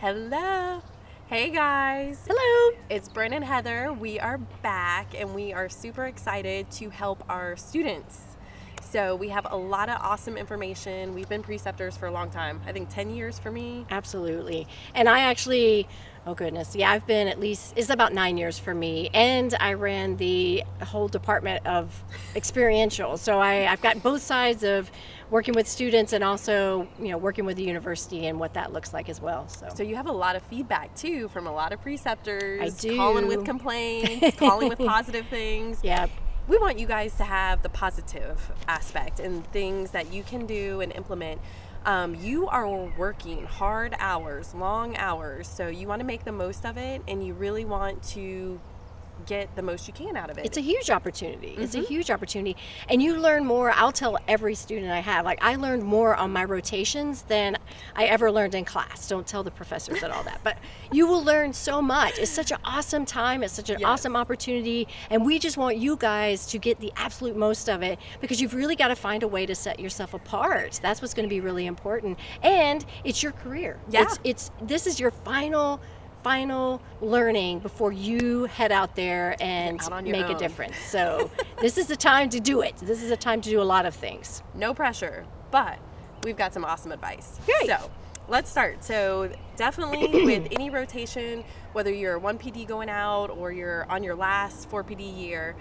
Hello. Hey guys. Hello. It's Bryn and Heather. We are back and we are super excited to help our students. So we have a lot of awesome information. We've been preceptors for a long time. I think 10 years for me. Absolutely. And I actually, oh goodness, yeah, I've been at least, it's about nine years for me. And I ran the whole department of experiential. So I, I've got both sides of working with students and also, you know, working with the university and what that looks like as well. So, So you have a lot of feedback too from a lot of preceptors. I do. Calling with complaints, calling with positive things. yeah, we want you guys to have the positive aspect and things that you can do and implement. Um, you are working hard hours, long hours, so you want to make the most of it and you really want to get the most you can out of it. It's a huge opportunity. It's Mm-hmm. a huge opportunity. And you learn more. I'll tell every student I have, like, I learned more on my rotations than I ever learned in class. Don't tell the professors and all that. But you will learn so much. It's such an awesome time. It's such an Yes. awesome opportunity. And we just want you guys to get the absolute most of it because you've really got to find a way to set yourself apart. That's what's going to be really important. And it's your career. Yeah. It's, it's this is your final final learning before you head out there and Out make a difference. So this is the time to do it. This is the time to do a lot of things. no pressure, but we've got some awesome advice. Great. So let's start. So definitely with any rotation, whether you're one PD going out or you're on your last four PD year,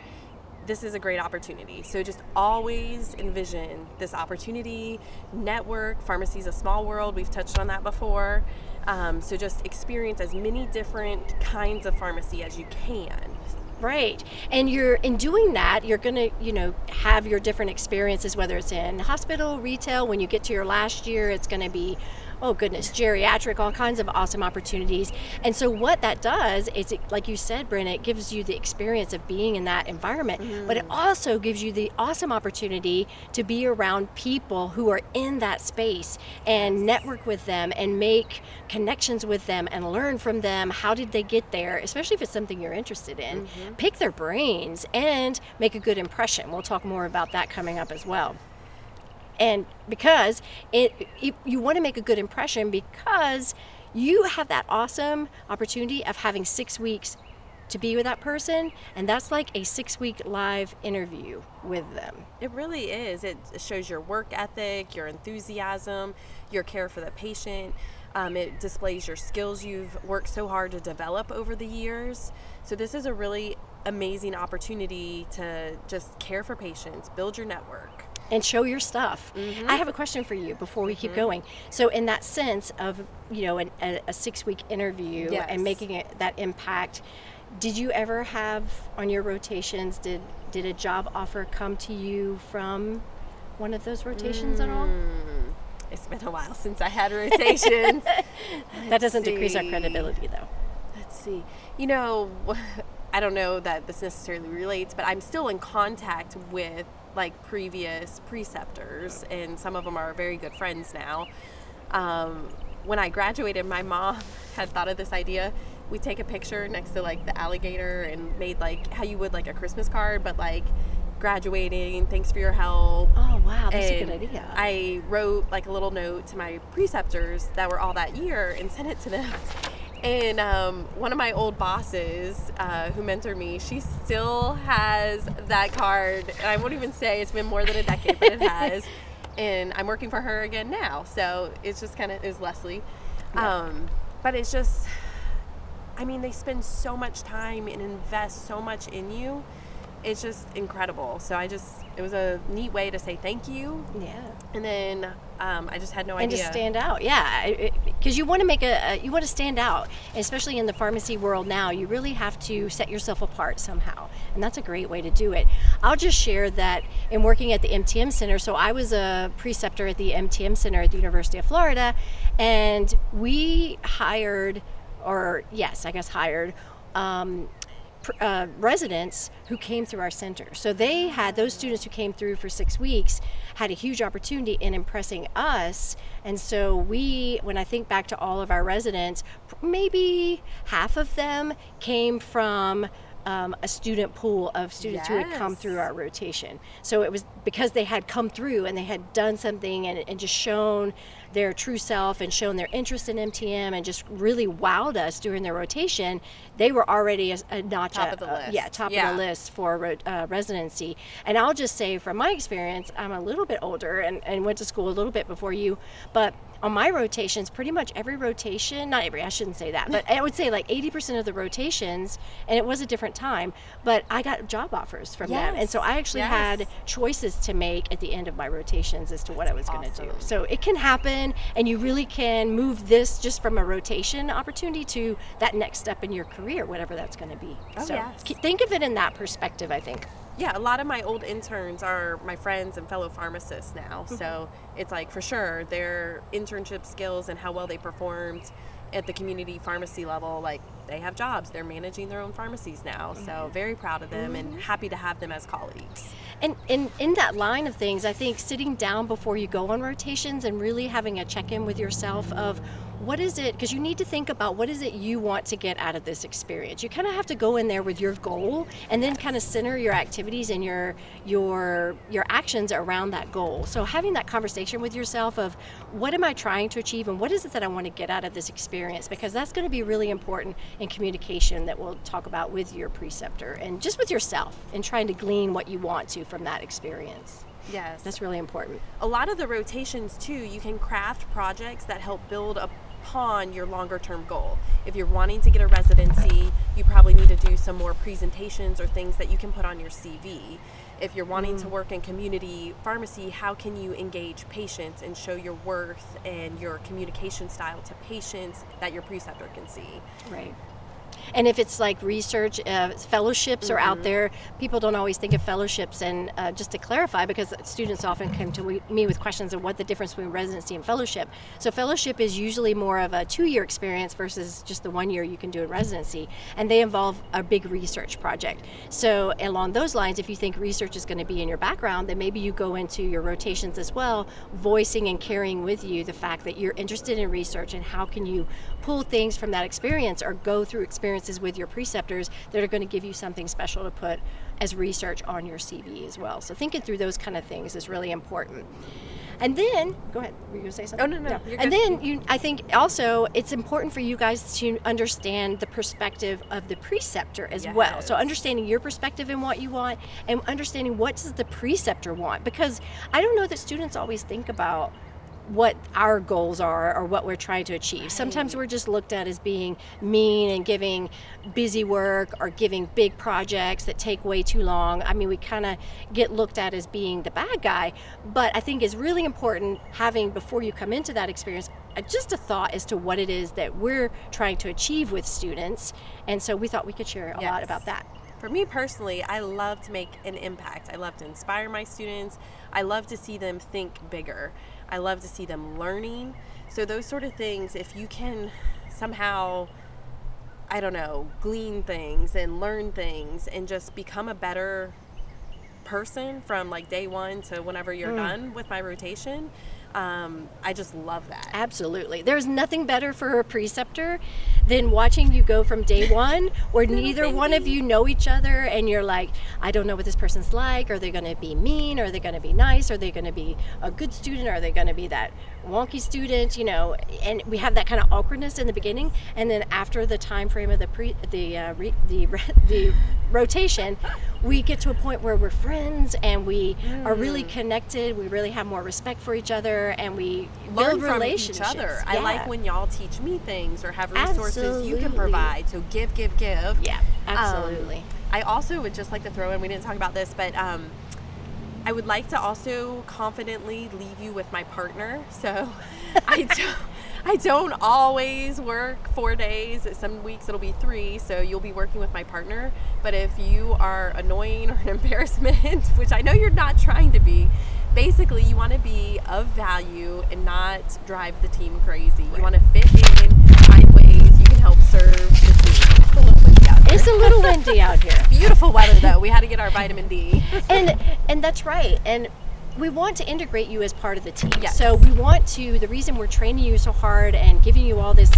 this is a great opportunity. So just always envision this opportunity, network. Pharmacy is a small world. We've touched on that before. Um, so just experience as many different kinds of pharmacy as you can. Right. And you're in doing that, you're going to, you know, have your different experiences whether it's in hospital, retail, when you get to your last year, it's going to be oh goodness, geriatric, all kinds of awesome opportunities. And so what that does is it, like you said, Bryn, it gives you the experience of being in that environment, but it mm-hmm. also gives you the awesome opportunity to be around people who are in that space and network with them and make connections with them and learn from them. How did they get there? Especially if it's something you're interested in. Mm-hmm. Pick their brains and make a good impression. We'll talk more about that coming up as well and because it, it you want to make a good impression because you have that awesome opportunity of having six weeks to be with that person and that's like a six week live interview with them It really is. It shows your work ethic, your enthusiasm, your care for the patient. Um, it displays your skills you've worked so hard to develop over the years. So, this is a really amazing opportunity to just care for patients, build your network. And show your stuff. Mm-hmm. I have a question for you before we keep mm-hmm. going. So, in that sense of you know an, a, a six week interview Yes. and making it that impact, did you ever have on your rotations? Did did a job offer come to you from one of those rotations at all? Mm. It's been a while since I had rotations. That doesn't decrease our credibility, though. Let's see. You know, I don't know that this necessarily relates, but I'm still in contact with like previous preceptors, and some of them are very good friends now. Um, when I graduated, my mom had thought of this idea. We take a picture next to like the alligator and made like how you would like a Christmas card, but like graduating, thanks for your help. Oh wow, that's a good idea. I wrote like a little note to my preceptors that were all that year and sent it to them. And um, one of my old bosses uh, who mentored me, she still has that card. And I won't even say it's been more than a decade, but it has. And I'm working for her again now. So it's just kind of, it was Leslie. Um, but it's just, I mean, they spend so much time and invest so much in you. It's just incredible. So I just, it was a neat way to say thank you. yeah. And then um, I just had no and idea. And to stand out yeah because you want to make a, a you want to stand out especially in the pharmacy world now you really have to set yourself apart somehow and that's a great way to do it i'll just share that in working at the MTM center so i was a preceptor at the MTM center at the university of florida and we hired or yes i guess hired um, uh, residents who came through our center. So they had those students who came through for six weeks had a huge opportunity in impressing us. And so we, when I think back to all of our residents, maybe half of them came from. Um, a student pool of students who had come through our rotation. So it was because they had come through and they had done something and, and just shown their true self and shown their interest in MTM and just really wowed us during their rotation, they were already a, a notch Top of the uh, list. yeah, top Yeah. of the list for uh, residency. And I'll just say, from my experience, I'm a little bit older and, and went to school a little bit before you, but on my rotations, pretty much every rotation, not every, I shouldn't say that, but I would say like 80% of the rotations, and it was a different time, but I got job offers from them. And so I actually Yes. had choices to make at the end of my rotations as to what I was going to do. So it can happen, and you really can move this just from a rotation opportunity to that next step in your career, whatever that's going to be. Oh, so yes. think of it in that perspective, I think. Yeah, a lot of my old interns are my friends and fellow pharmacists now. Mm-hmm. So it's like for sure their internship skills and how well they performed at the community pharmacy level, like they have jobs. They're managing their own pharmacies now. Mm-hmm. So very proud of them and happy to have them as colleagues. And in, in that line of things, I think sitting down before you go on rotations and really having a check in with yourself of what is it, because you need to think about what is it you want to get out of this experience. You kind of have to go in there with your goal and then kind of center your activities and your your your actions around that goal. So having that conversation with yourself of what am I trying to achieve and what is it that I want to get out of this experience because that's going to be really important in communication that we'll talk about with your preceptor and just with yourself and trying to glean what you want to from that experience. Yes. That's really important. a lot of the rotations too you can craft projects that help build upon your longer term goal if you're wanting to get a residency you probably need to do some more presentations or things that you can put on your cv if you're wanting to mm. work in community pharmacy how can you engage patients and show your worth and your communication style to patients that your preceptor can see Right. And if it's like research, uh, fellowships are out there. People don't always think of fellowships. And uh, just to clarify, because students often come to me with questions of what the difference between residency and fellowship. So, fellowship is usually more of a two year experience versus just the one year you can do in residency. And they involve a big research project. So, along those lines, if you think research is going to be in your background, then maybe you go into your rotations as well, voicing and carrying with you the fact that you're interested in research and how can you pull things from that experience or go through experiences with your preceptors that are going to give you something special to put as research on your CV as well. So thinking through those kind of things is really important. And then, go ahead. Were you going to say something? Oh, no, no, you're And then you, I think also it's important for you guys to understand the perspective of the preceptor as well. So understanding your perspective and what you want, and understanding what does the preceptor want. Because I don't know that students always think about what our goals are or what we're trying to achieve. Sometimes we're just looked at as being mean and giving busy work or giving big projects that take way too long. I mean, we kind of get looked at as being the bad guy, but I think it's really important having before you come into that experience just a thought as to what it is that we're trying to achieve with students. And so we thought we could share a lot about that. For me personally, I love to make an impact. I love to inspire my students. I love to see them think bigger. I love to see them learning. So, those sort of things, if you can somehow, I don't know, glean things and learn things and just become a better person from like day one to whenever you're hmm. done with my rotation, um, I just love that. Absolutely. There's nothing better for a preceptor than watching you go from day one where neither one of you know each other and you're like, I don't know what this person's like. Are they going to be mean? Are they going to be nice? Are they going to be a good student? Are they going to be that wonky student? You know, and we have that kind of awkwardness in the beginning. And then after the time frame of the pre, the, uh, re, the, the rotation, we get to a point where we're friends and we are really Mm. connected. We really have more respect for each other and we learn build from each relationships. other. I like when y'all teach me things or have resources you can provide. So give, give, give. Yeah, Um, absolutely. I also would just like to throw in. We didn't talk about this, but um, I would like to also confidently leave you with my partner. So I don't. I don't always work four days. Some weeks it'll be three, so you'll be working with my partner. But if you are annoying or an embarrassment, which I know you're not trying to be, basically you want to be of value and not drive the team crazy. You want to fit in, find ways you can help serve the team. It's a little windy out here. it's a little windy out here. Beautiful weather though. We had to get our vitamin D. and and that's right and we want to integrate you as part of the team Yes. so we want to the reason we're training you so hard and giving you all this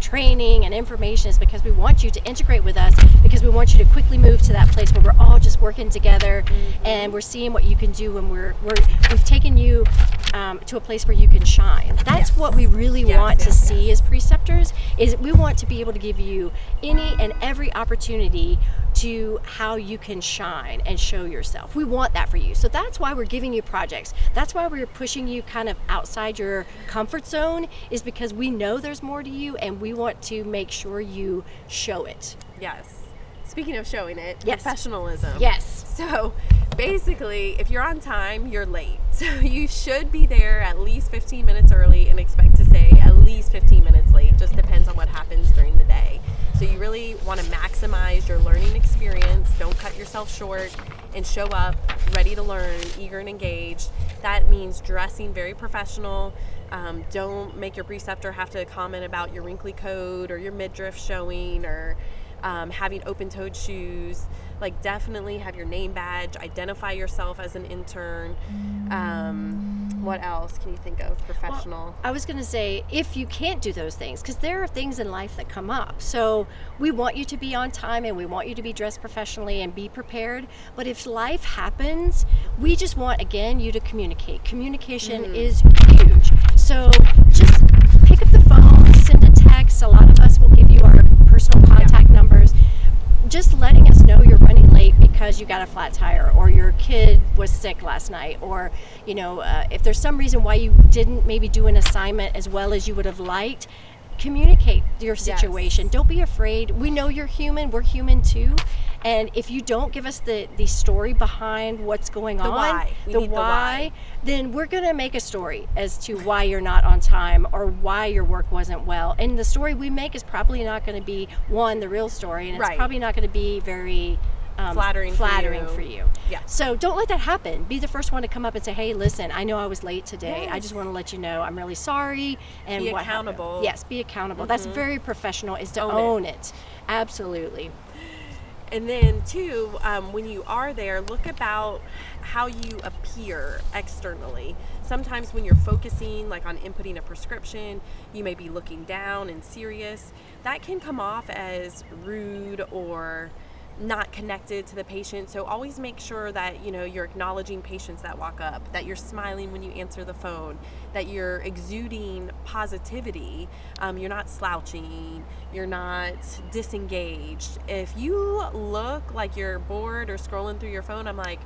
training and information is because we want you to integrate with us because we want you to quickly move to that place where we're all just working together Mm-hmm. and we're seeing what you can do when we're, we're we've taken you um, to a place where you can shine. That's Yes. what we really Yes, want to yes, see as preceptors is we want to be able to give you any and every opportunity to how you can shine and show yourself. We want that for you. So that's why we're giving you projects. That's why we're pushing you kind of outside your comfort zone is because we know there's more to you and we want to make sure you show it. Yes. Speaking of showing it, Yes. professionalism. Yes. So basically, if you're on time, you're late. So you should be there at least 15 minutes early and expect to stay at least 15 minutes late. Just depends on what happens during the day. So you really want to maximize your learning experience. Don't cut yourself short and show up ready to learn, eager and engaged. That means dressing very professional. Um, don't make your preceptor have to comment about your wrinkly coat or your midriff showing or um, having open toed shoes. Like, definitely have your name badge, identify yourself as an intern. Um, what else can you think of? Professional. I was going to say, if you can't do those things, because there are things in life that come up. So we want you to be on time and we want you to be dressed professionally and be prepared. But if life happens, we just want, again, you to communicate. Communication is huge. So just pick up the phone, send a text. A lot of us will give you our personal contact just letting us know you're running late because you got a flat tire or your kid was sick last night or you know uh, if there's some reason why you didn't maybe do an assignment as well as you would have liked communicate your situation. Don't be afraid. We know you're human. We're human too and if you don't give us the the story behind what's going on why. The need the why why. then we're going to make a story as to why you're not on time or why your work wasn't well. And the story we make is probably not going to be one the real story, and it's Right. probably not going to be very um, Flattering for flattering you. for you. Yeah. So don't let that happen. Be the first one to come up and say, "Hey, listen, I know I was late today. I just want to let you know I'm really sorry." And Be what happened." accountable. Mm-hmm. Yes, be accountable. That's very professional. Is to Own own, it. it. Absolutely. And then, too, um, when you are there, look about how you appear externally. Sometimes, when you're focusing, like on inputting a prescription, you may be looking down and serious. That can come off as rude or not connected to the patient. So always make sure that you know you're acknowledging patients that walk up, that you're smiling when you answer the phone, that you're exuding positivity. Um, you're not slouching. You're not disengaged. If you look like you're bored or scrolling through your phone, I'm like,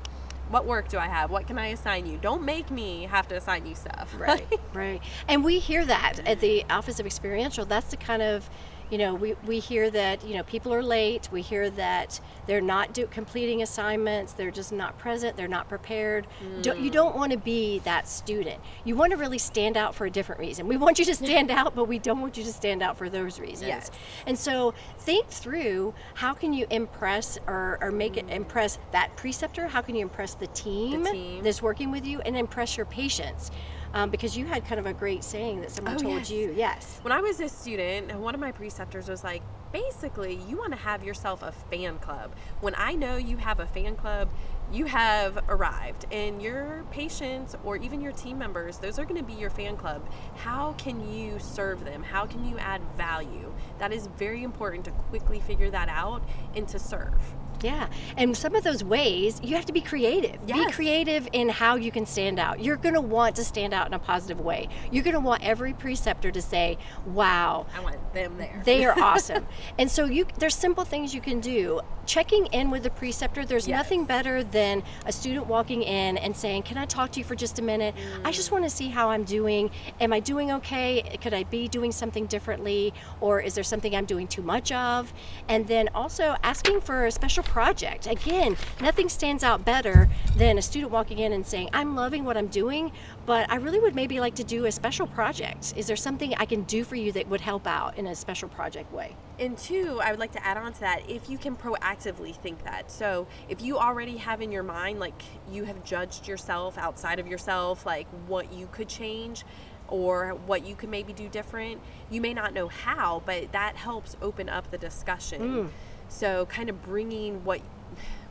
what work do I have? What can I assign you? Don't make me have to assign you stuff. Right, right. And we hear that at the Office of Experiential. That's the kind of, you know, we, we hear that, you know, people are late. We hear that they're not do, completing assignments. They're just not present. They're not prepared. Don't, you don't want to be that student. You want to really stand out for a different reason. We want you to stand out, but we don't want you to stand out for those reasons. Yes. And so think through how can you impress or, or make it impress that preceptor? How can you impress the team, team. that's working with you and impress your patients? Um, because you had kind of a great saying that someone Oh, told yes. you. Yes. When I was a student, one of my preceptors was like, basically, you want to have yourself a fan club. When I know you have a fan club, you have arrived, and your patients or even your team members, those are going to be your fan club. How can you serve them? How can you add value? That is very important to quickly figure that out and to serve. Yeah. And some of those ways, you have to be creative. Be creative in how you can stand out. You're going to want to stand out in a positive way. You're going to want every preceptor to say, wow, I want them there. They are awesome. and so you there's simple things you can do. Checking in with the preceptor, there's Yes. nothing better than a student walking in and saying, "Can I talk to you for just a minute? I just mm. want to see how I'm doing. Am I doing okay? Could I be doing something differently or is there something I'm doing too much of?" And then also asking for a special project. Again, nothing stands out better than a student walking in and saying, "I'm loving what I'm doing, but I really would maybe like to do a special project. Is there something I can do for you that would help out in a special project way?" And two, I would like to add on to that if you can proactively think that. So if you already have in your mind, like you have judged yourself outside of yourself, like what you could change or what you could maybe do different, you may not know how, but that helps open up the discussion. Mm. So kind of bringing what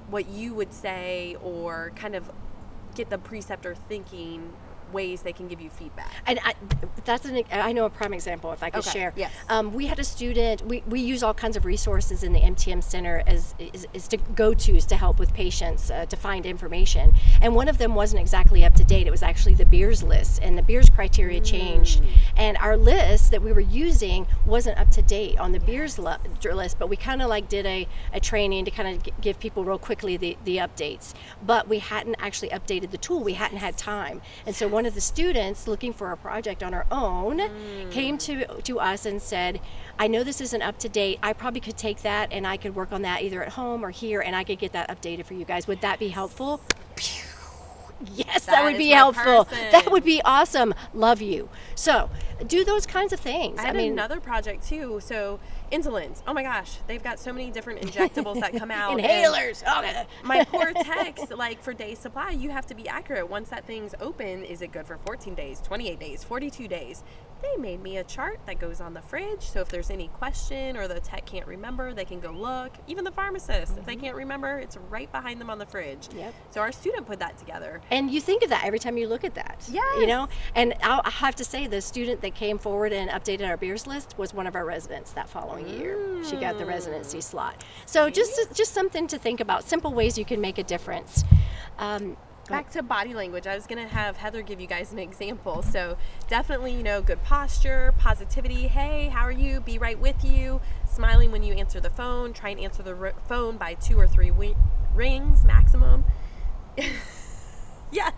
what you would say or kind of get the preceptor thinking ways they can give you feedback. And I, that's an I know a prime example if I could Okay, share. yes. Um, we had a student. We, we use all kinds of resources in the MTM Center as is, is to go tos to help with patients uh, to find information. And one of them wasn't exactly up to date. It was actually the Beers list, and the Beers criteria changed. Mm. And our list that we were using wasn't up to date on the Beers li- list. But we kind of like did a, a training to kind of g- give people real quickly the, the updates. But we hadn't actually updated the tool. We hadn't had time. And so one of the students looking for a project on our own mm. came to to us and said, "I know this isn't up to date. I probably could take that and I could work on that either at home or here, and I could get that updated for you guys. Would that be helpful?" Yes, that, That would be helpful. person. That would be awesome. Love you. So, do those kinds of things. I I, had mean, another project too. So insulins. Oh my gosh, they've got so many different injectables that come out. inhalers. Okay. My poor text, like for day supply, you have to be accurate. Once that thing's open, is it good for 14 days, 28 days, 42 days? They made me a chart that goes on the fridge. So if there's any question or the tech can't remember, they can go look. Even the pharmacist, if they mm-hmm. can't remember, it's right behind them on the fridge. Yep. So our student put that together. And you think of that every time you look at that. Yeah. You know? And I'll, I have to say, the student that came forward and updated our Beers list was one of our residents that following year. She got the residency slot. So just just something to think about. Simple ways you can make a difference. Um, Back to body language, I was going to have Heather give you guys an example. So, definitely, you know, good posture, positivity. Hey, how are you? Be right with you. Smiling when you answer the phone. Try and answer the r- phone by two or three rings maximum. yes.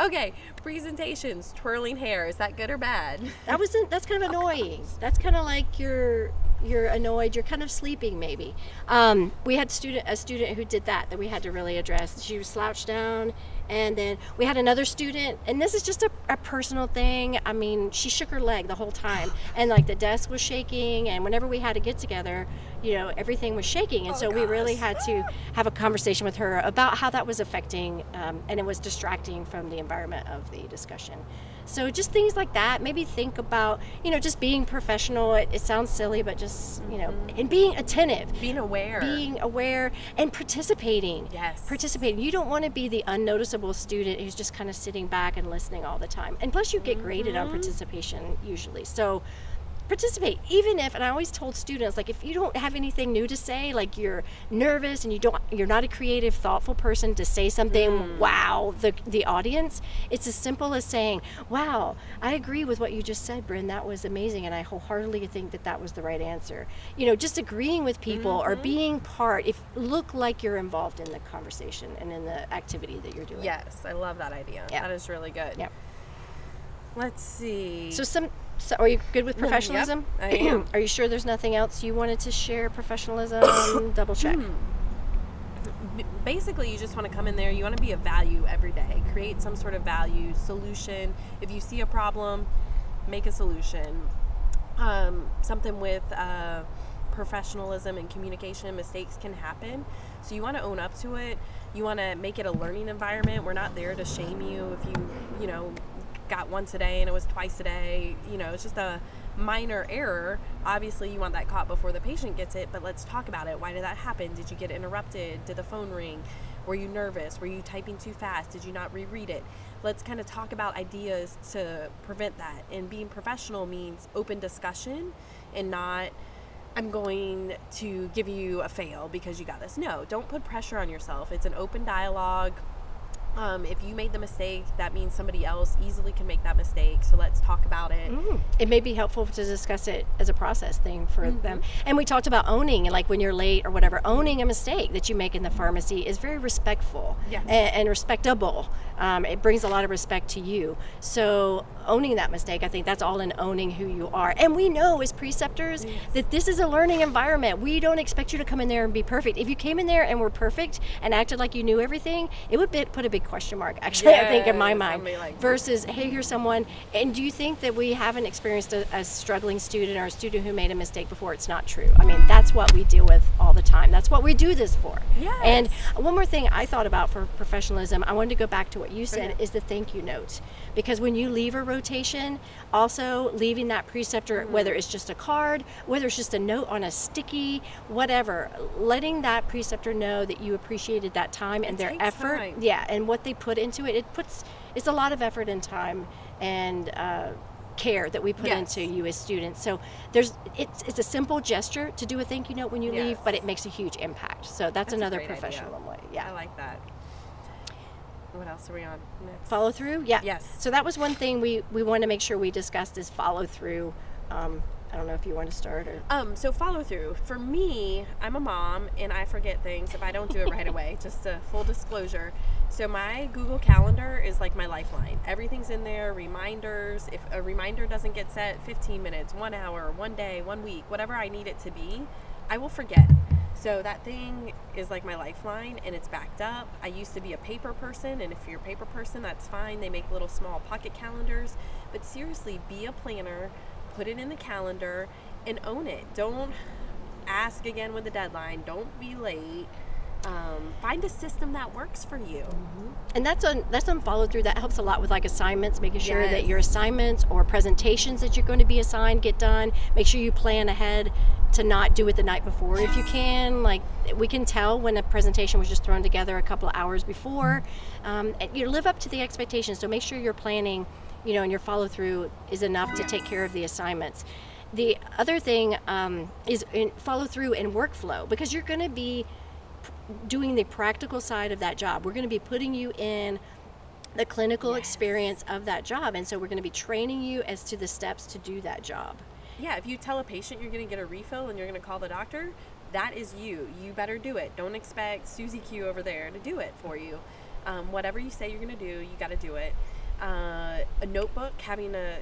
Okay, presentations, twirling hair. Is that good or bad? that wasn't. That's kind of annoying. That's kind of like you're you're annoyed. You're kind of sleeping maybe. Um, we had student a student who did that that we had to really address. She was slouched down, and then we had another student, and this is just a, a personal thing. I mean, she shook her leg the whole time, and like the desk was shaking, and whenever we had to get together, you know, everything was shaking, and Oh, so we really had to have a conversation with her about how that was affecting, um, and it was distracting from the environment of the discussion. So just things like that. Maybe think about, you know, just being professional. It, it sounds silly, but just you know, mm-hmm. and being attentive, Being aware. being aware, and participating. Yes. Participating. You don't want to be the unnoticeable student who's just kind of sitting back and listening all the time. And plus, you get graded on mm-hmm. participation usually. So participate even if and i always told students like if you don't have anything new to say like you're nervous and you don't you're not a creative thoughtful person to say something mm. wow the the audience it's as simple as saying wow i agree with what you just said bryn that was amazing and i wholeheartedly think that that was the right answer you know just agreeing with people or mm-hmm. being part if look like you're involved in the conversation and in the activity that you're doing Yes, I love that idea. Yeah. That is really good. Yep. Let's see. So some. So are you good with professionalism? I am. are you sure there's nothing else you wanted to share? Professionalism. double check. Hmm. Basically you just want to come in there you want to be a value every day create some sort of value solution if you see a problem make a solution um, something with uh, professionalism and communication mistakes can happen so you want to own up to it you want to make it a learning environment we're not there to shame you if you you know got once a day and it was twice a day. You know it's just a minor error. Obviously you want that caught before the patient gets it but let's talk about it. Why did that happen? Did you get interrupted? Did the phone ring? Were you nervous? Were you typing too fast? Did you not reread it? Let's kind of talk about ideas to prevent that. And being professional means open discussion and not I'm going to give you a fail because you got this. No, don't put pressure on yourself. It's an open dialogue. Um, if you made the mistake, that means somebody else easily can make that mistake. So let's talk about it. Mm. It may be helpful to discuss it as a process thing for Mm-hmm. them. And we talked about owning, like when you're late or whatever, owning a mistake that you make in the pharmacy is very respectful Yes. and, and respectable. Um, it brings a lot of respect to you. So owning that mistake, I think that's all in owning who you are. And we know as preceptors that this is a learning environment. We don't expect you to come in there and be perfect. If you came in there and were perfect and acted like you knew everything, it would be, put a big question mark, actually, I think, in my mind. Like, versus, hey, here's someone. And do you think that we haven't experienced a, a struggling student or a student who made a mistake before? It's not true. I mean, that's what we deal with all the time. That's what we do this for. Yes. And one more thing I thought about for professionalism, I wanted to go back to what you said, Okay. is the thank you note. Because when you leave a rotation, also leaving that preceptor, mm-hmm. whether it's just a card, whether it's just a note on a sticky, whatever, letting that preceptor know that you appreciated that time and It their effort. time. Yeah, and what what they put into it, it puts it's a lot of effort and time and uh, care that we put Yes. into you as students. So there's it's it's a simple gesture to do a thank you note when you leave, but it makes a huge impact. So that's, That's another great idea. professional way. Yeah. I like that. What else are we on? Next? follow through yeah Yes. so that was one thing we we want to make sure we discussed is follow through um, i don't know if you want to start or Um, so follow through. For me, I'm a mom and I forget things if I don't do it right away. Just a full disclosure. So my Google Calendar is like my lifeline. Everything's in there, reminders. If a reminder doesn't get set, 15 minutes, one hour, one day, one week, whatever I need it to be, I will forget. So that thing is like my lifeline and it's backed up. I used to be a paper person, and if you're a paper person, that's fine. They make little small pocket calendars. But seriously, be a planner, put it in the calendar, and own it. Don't ask again with the deadline. Don't be late. Um, find a system that works for you. and that's on that's on follow through that helps a lot with like assignments making sure that your assignments or presentations that you're going to be assigned get done. Make sure you plan ahead to not do it the night before if you can. Like we can tell when a presentation was just thrown together a couple of hours before. Um, and you live up to the expectations so make sure your planning you know and your follow through is enough to take care of the assignments. The other thing um, is in follow through and workflow because you're going to be doing the practical side of that job. We're going to be putting you in the clinical Yes. experience of that job. And so we're going to be training you as to the steps to do that job. Yeah, if you tell a patient you're going to get a refill and you're going to call the doctor, that is you. You better do it. Don't expect Susie Q over there to do it for you. Um, whatever you say you're going to do, you got to do it. Uh, a notebook, having a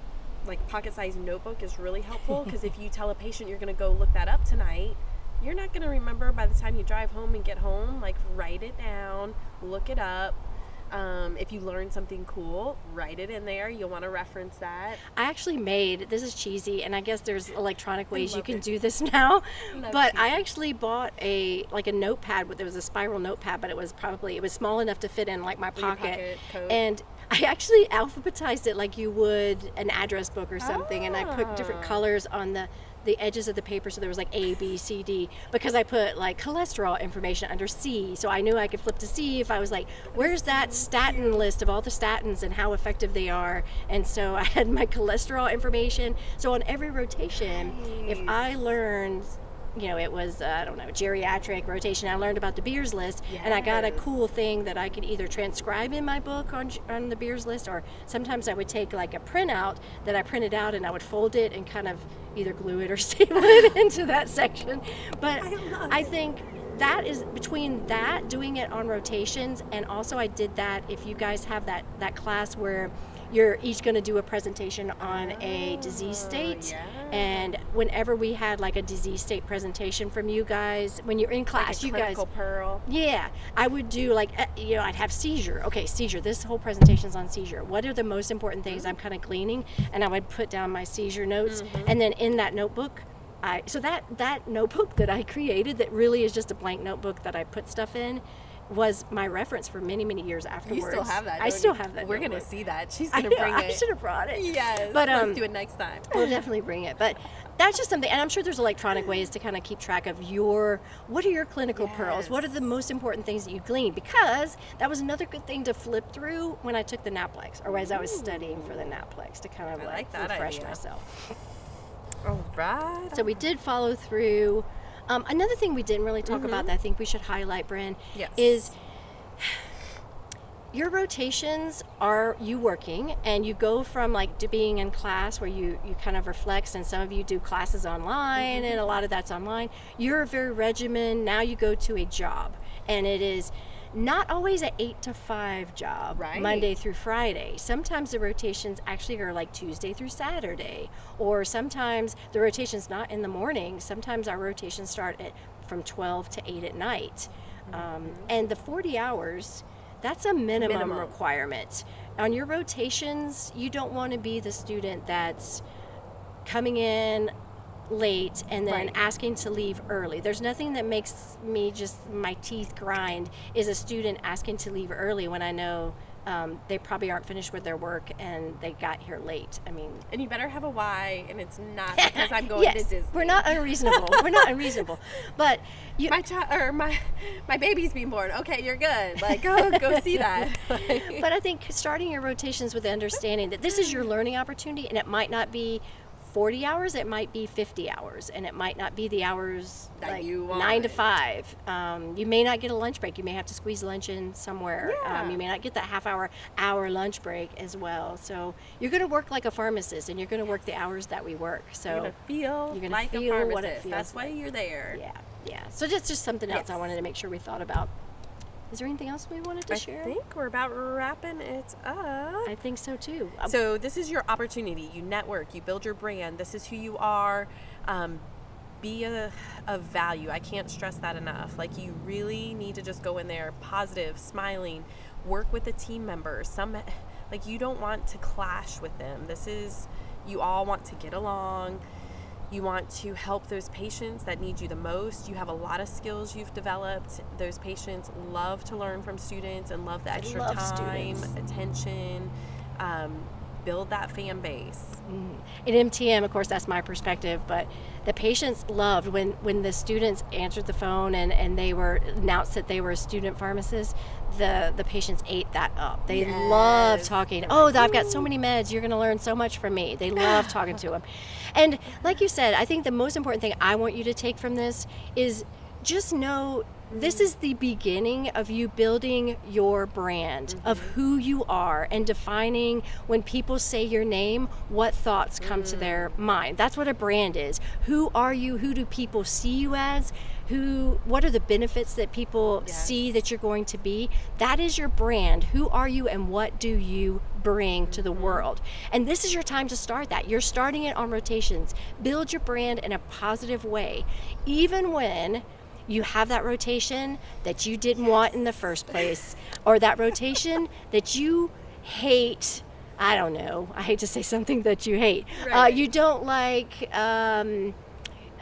like pocket-sized notebook is really helpful because if you tell a patient you're going to go look that up tonight, you're not going to remember by the time you drive home and get home. Like write it down, look it up. Um, if you learn something cool, write it in there. You'll want to reference that. I actually made this is cheesy, and I guess there's electronic ways you can it. do this now. Love but I actually bought a like a notepad. with There was a spiral notepad, but it was probably it was small enough to fit in like my pocket. pocket. And I actually alphabetized it like you would an address book or something, and I put different Ah. colors on the the edges of the paper so there was like A, B, C, D because I put like cholesterol information under C. So I knew I could flip to C if I was like, where's that statin list of all the statins and how effective they are? And so I had my cholesterol information. So on every rotation, if I Nice. learned you know, it was, uh, I don't know, geriatric rotation. I learned about the Beers list, and I got a cool thing that I could either transcribe in my book on, on the Beers list, or sometimes I would take like a printout that I printed out and I would fold it and kind of either glue it or staple it into that section. But I I think that is between that doing it on rotations and also I did that if you guys have that that class where you're each going to do a presentation on a disease state yeah. and whenever we had like a disease state presentation from you guys when you're in like class a you guys pearl. yeah, I would do like uh, you know I'd have seizure. Okay, seizure. This whole presentation is on seizure. What are the most important things I'm kind of gleaning? And I would put down my seizure notes, and then in that notebook, I so that that notebook that I created that really is just a blank notebook that I put stuff in was my reference for many many years afterwards. You still have that. I still you? have that. We're gonna see that. She's gonna know, bring I it. I should have brought it. Yes. but um, let's do it next time. We'll definitely bring it. But that's just something, and I'm sure there's electronic ways to kind of keep track of your what are your clinical pearls? What are the most important things that you glean? Because that was another good thing to flip through when I took the NAPLEX or as I was studying for the NAPLEX to kind of I like, like refresh idea. myself. All right. So we did follow through. Um, another thing we didn't really talk about that I think we should highlight, Bryn, Mm-hmm. Yes. is your rotations are you working and you go from like to being in class where you you kind of reflect and some of you do classes online and a lot of that's online you're very regimen now you go to a job and it is not always an eight to five job Right. monday through friday sometimes the rotations actually are like tuesday through saturday or sometimes the rotations not in the morning sometimes our rotations start at from 12 to 8 at night um, and the 40 hours that's a minimum, Minimum. requirement. On your rotations, you don't want to be the student that's coming in late and then Right. asking to leave early. There's nothing that makes me just my teeth grind is a student asking to leave early when I know um, they probably aren't finished with their work and they got here late. I mean, And you better have a why, and it's not because I'm going yes, to Disney. we're not unreasonable. we're not unreasonable, but you. My child or my my baby's being born. Okay, you're good. Like go go see that. but I think starting your rotations with the understanding that this is your learning opportunity, and it might not be 40 hours, it might be 50 hours, and it might not be the hours That like you nine to five. Um, you may not get a lunch break. You may have to squeeze lunch in somewhere. Um, Yeah. you may not get that half hour, hour lunch break as well. So you're going to work like a pharmacist, and you're going to work the hours that we work. So you're feel You're gonna like feel a pharmacist. what it feels That's why you're there. yeah, yeah. So that's just something else I wanted to make sure we thought about. Is there anything else we wanted to I share? I think we're about wrapping it up. I think so too. Uh, So this is your opportunity. You network. You build your brand. This is who you are. Um, be a, of value. I can't stress that enough. Like you really need to just go in there positive, smiling, work with the team members. Some like you don't want to clash with them. This is you all want to get along. You want to help those patients that need you the most. You have a lot of skills you've developed. Those patients love to learn from students and love the extra love time, students. attention. Um, build that fan base. Mm-hmm. in MTM, of course, that's my perspective, but the patients loved when, when the students answered the phone and, and they were announced that they were a student pharmacist, the, the patients ate that up. They love talking. Oh, I've got so many meds. You're going to learn so much from me. They love talking to them. And like you said, I think the most important thing I want you to take from this is just know this is the beginning of you building your brand of mm-hmm. who you are and defining when people say your name what thoughts come to their mm. mind. That's what a brand is. Who are you? Who do people see you as? Who what are the benefits that people see that you're going to be? That is your brand. Who are you and what do you bring to the mm-hmm. world? And this is your time to start that. You're starting it on rotations. Build your brand in a positive way. Even when you have that rotation that you didn't want in the first place, or that rotation that you hate. I don't know. I hate to say something that you hate. Uh, you don't like um,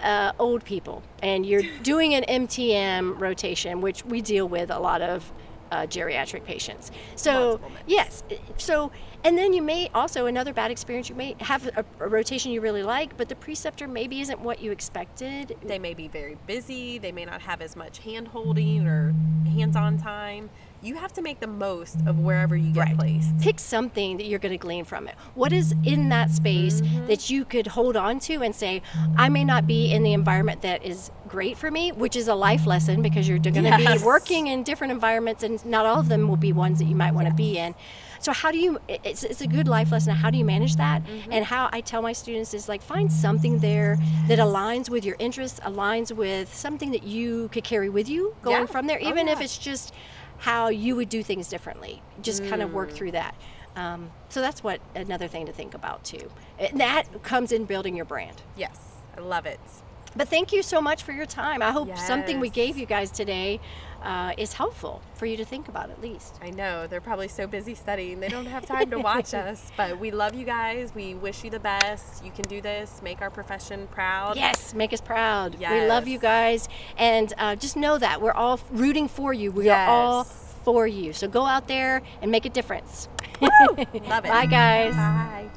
uh, old people, and you're doing an MTM rotation, which we deal with a lot of uh, geriatric patients. So yes, so and then you may also another bad experience. You may have a, a rotation you really like, but the preceptor maybe isn't what you expected. They may be very busy. They may not have as much hand holding or hands on time. You have to make the most of wherever you get Right. placed. pick something that you're going to glean from it. What is in that space that you could hold on to and say, I may not be in the environment that is great for me, which is a life lesson because you're going to Yes. be working in different environments and not all of them will be ones that you might want to be in. So how do you it's, it's a good life lesson how do you manage that mm-hmm. and how I tell my students is like find something there that aligns with your interests aligns with something that you could carry with you going Yeah. from there Oh, even if it's just how you would do things differently. Just kind of work through that. Um, so that's what another thing to think about too. And that comes in building your brand. Yes, I love it. But thank you so much for your time. I hope something we gave you guys today uh, is helpful for you to think about at least. I know they're probably so busy studying, they don't have time to watch us. But we love you guys. We wish you the best. You can do this. Make our profession proud. Yes, make us proud. We love you guys, and uh, just know that we're all rooting for you. We are all for you. So go out there and make a difference. Love it. Bye, guys. Bye.